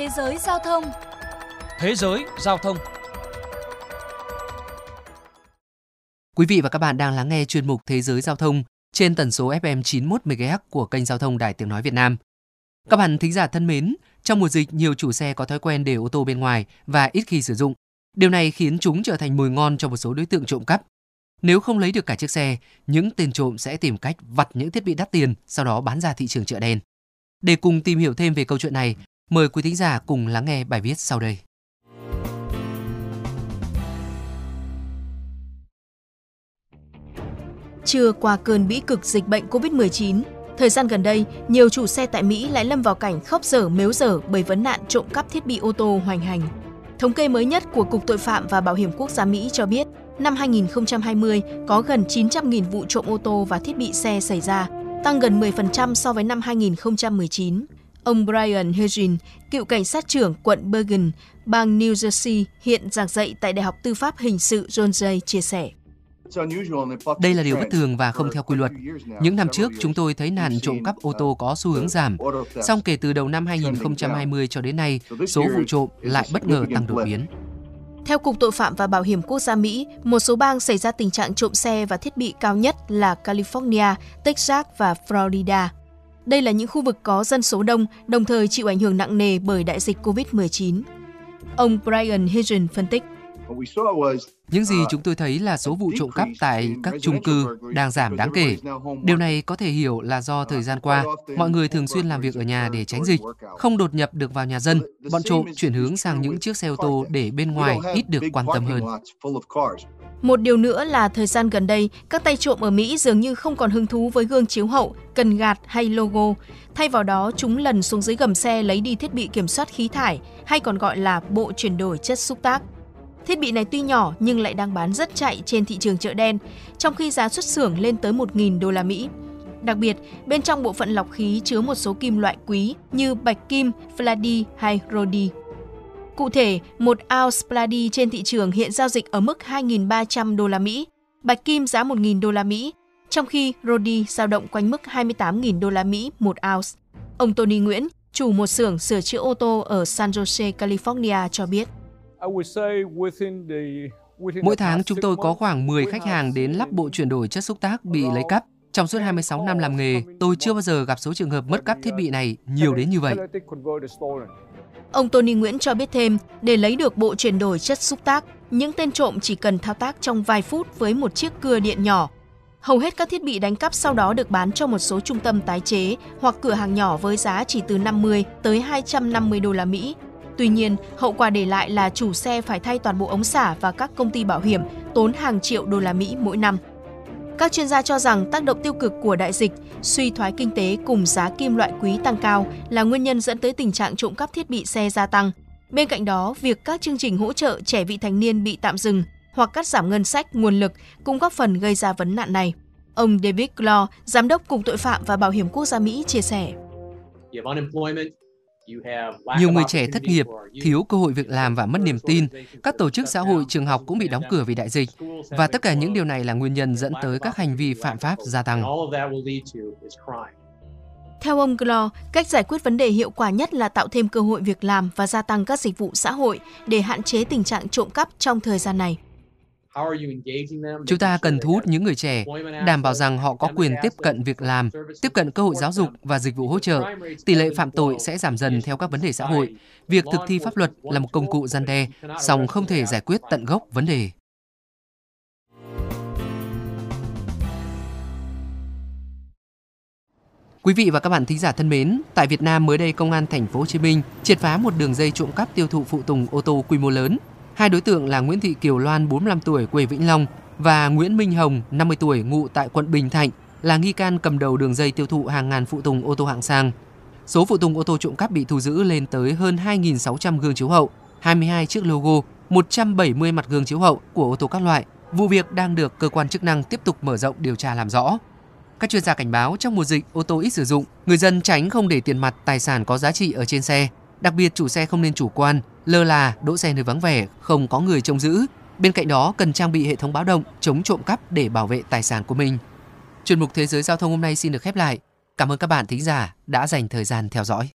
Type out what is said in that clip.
Thế giới giao thông Thế giới giao thông Quý vị và các bạn đang lắng nghe chuyên mục Thế giới giao thông trên tần số FM 91 MHz của kênh giao thông Đài Tiếng nói Việt Nam. Các bạn thính giả thân mến, trong mùa dịch nhiều chủ xe có thói quen để ô tô bên ngoài và ít khi sử dụng. Điều này khiến chúng trở thành mồi ngon cho một số đối tượng trộm cắp. Nếu không lấy được cả chiếc xe, những tên trộm sẽ tìm cách vặt những thiết bị đắt tiền, sau đó bán ra thị trường chợ đen. Để cùng tìm hiểu thêm về câu chuyện này, mời quý thính giả cùng lắng nghe bài viết sau đây. Chưa qua cơn bĩ cực dịch bệnh COVID-19, thời gian gần đây, nhiều chủ xe tại Mỹ lại lâm vào cảnh khóc dở mếu dở bởi vấn nạn trộm cắp thiết bị ô tô hoành hành. Thống kê mới nhất của Cục Tội phạm và Bảo hiểm Quốc gia Mỹ cho biết, năm 2020 có gần 900.000 vụ trộm ô tô và thiết bị xe xảy ra, tăng gần 10% so với năm 2019. Ông Brian Hedrin, cựu cảnh sát trưởng quận Bergen, bang New Jersey, hiện giảng dạy tại Đại học Tư pháp Hình sự John Jay chia sẻ. Đây là điều bất thường và không theo quy luật. Những năm trước, chúng tôi thấy nạn trộm cắp ô tô có xu hướng giảm. Song kể từ đầu năm 2020 cho đến nay, số vụ trộm lại bất ngờ tăng đột biến. Theo Cục Tội phạm và Bảo hiểm Quốc gia Mỹ, một số bang xảy ra tình trạng trộm xe và thiết bị cao nhất là California, Texas và Florida. Đây là những khu vực có dân số đông, đồng thời chịu ảnh hưởng nặng nề bởi đại dịch COVID-19. Ông Brian Higgin phân tích. Những gì chúng tôi thấy là số vụ trộm cắp tại các chung cư đang giảm đáng kể. Điều này có thể hiểu là do thời gian qua, mọi người thường xuyên làm việc ở nhà để tránh dịch, không đột nhập được vào nhà dân. Bọn trộm chuyển hướng sang những chiếc xe ô tô để bên ngoài ít được quan tâm hơn. Một điều nữa là thời gian gần đây, các tay trộm ở Mỹ dường như không còn hứng thú với gương chiếu hậu, cần gạt hay logo. Thay vào đó, chúng lần xuống dưới gầm xe lấy đi thiết bị kiểm soát khí thải, hay còn gọi là bộ chuyển đổi chất xúc tác. Thiết bị này tuy nhỏ nhưng lại đang bán rất chạy trên thị trường chợ đen, trong khi giá xuất xưởng lên tới 1.000 đô la Mỹ. Đặc biệt, bên trong bộ phận lọc khí chứa một số kim loại quý như bạch kim, fladi hay rhodi. Cụ thể, một ounce Plady trên thị trường hiện giao dịch ở mức 2.300 đô la Mỹ, bạch kim giá 1.000 đô la Mỹ, trong khi Rodi dao động quanh mức 28.000 đô la Mỹ một ounce. Ông Tony Nguyễn, chủ một xưởng sửa chữa ô tô ở San Jose, California cho biết. Mỗi tháng chúng tôi có khoảng 10 khách hàng đến lắp bộ chuyển đổi chất xúc tác bị lấy cắp. Trong suốt 26 năm làm nghề, tôi chưa bao giờ gặp số trường hợp mất cắp thiết bị này nhiều đến như vậy. Ông Tony Nguyễn cho biết thêm, để lấy được bộ chuyển đổi chất xúc tác, những tên trộm chỉ cần thao tác trong vài phút với một chiếc cưa điện nhỏ. Hầu hết các thiết bị đánh cắp sau đó được bán cho một số trung tâm tái chế hoặc cửa hàng nhỏ với giá chỉ từ 50 tới 250 đô la Mỹ. Tuy nhiên, hậu quả để lại là chủ xe phải thay toàn bộ ống xả và các công ty bảo hiểm tốn hàng triệu đô la Mỹ mỗi năm. Các chuyên gia cho rằng tác động tiêu cực của đại dịch, suy thoái kinh tế cùng giá kim loại quý tăng cao là nguyên nhân dẫn tới tình trạng trộm cắp thiết bị xe gia tăng. Bên cạnh đó, việc các chương trình hỗ trợ trẻ vị thành niên bị tạm dừng hoặc cắt giảm ngân sách, nguồn lực cũng góp phần gây ra vấn nạn này. Ông David Claw, Giám đốc Cục Tội phạm và Bảo hiểm Quốc gia Mỹ chia sẻ. Nhiều người trẻ thất nghiệp, thiếu cơ hội việc làm và mất niềm tin. Các tổ chức xã hội, trường học cũng bị đóng cửa vì đại dịch. Và tất cả những điều này là nguyên nhân dẫn tới các hành vi phạm pháp gia tăng. Theo ông Glo, cách giải quyết vấn đề hiệu quả nhất là tạo thêm cơ hội việc làm và gia tăng các dịch vụ xã hội để hạn chế tình trạng trộm cắp trong thời gian này. Chúng ta cần thu hút những người trẻ, đảm bảo rằng họ có quyền tiếp cận việc làm, tiếp cận cơ hội giáo dục và dịch vụ hỗ trợ. Tỷ lệ phạm tội sẽ giảm dần theo các vấn đề xã hội. Việc thực thi pháp luật là một công cụ gian đe, song không thể giải quyết tận gốc vấn đề. Quý vị và các bạn thính giả thân mến, tại Việt Nam mới đây Công an thành phố Hồ Chí Minh triệt phá một đường dây trộm cắp tiêu thụ phụ tùng ô tô quy mô lớn Hai đối tượng là Nguyễn Thị Kiều Loan 45 tuổi quê Vĩnh Long và Nguyễn Minh Hồng 50 tuổi ngụ tại quận Bình Thạnh là nghi can cầm đầu đường dây tiêu thụ hàng ngàn phụ tùng ô tô hạng sang. Số phụ tùng ô tô trộm cắp bị thu giữ lên tới hơn 2.600 gương chiếu hậu, 22 chiếc logo, 170 mặt gương chiếu hậu của ô tô các loại. Vụ việc đang được cơ quan chức năng tiếp tục mở rộng điều tra làm rõ. Các chuyên gia cảnh báo trong mùa dịch ô tô ít sử dụng, người dân tránh không để tiền mặt tài sản có giá trị ở trên xe Đặc biệt chủ xe không nên chủ quan, lơ là, đỗ xe nơi vắng vẻ, không có người trông giữ. Bên cạnh đó cần trang bị hệ thống báo động chống trộm cắp để bảo vệ tài sản của mình. Chuyên mục Thế giới giao thông hôm nay xin được khép lại. Cảm ơn các bạn thính giả đã dành thời gian theo dõi.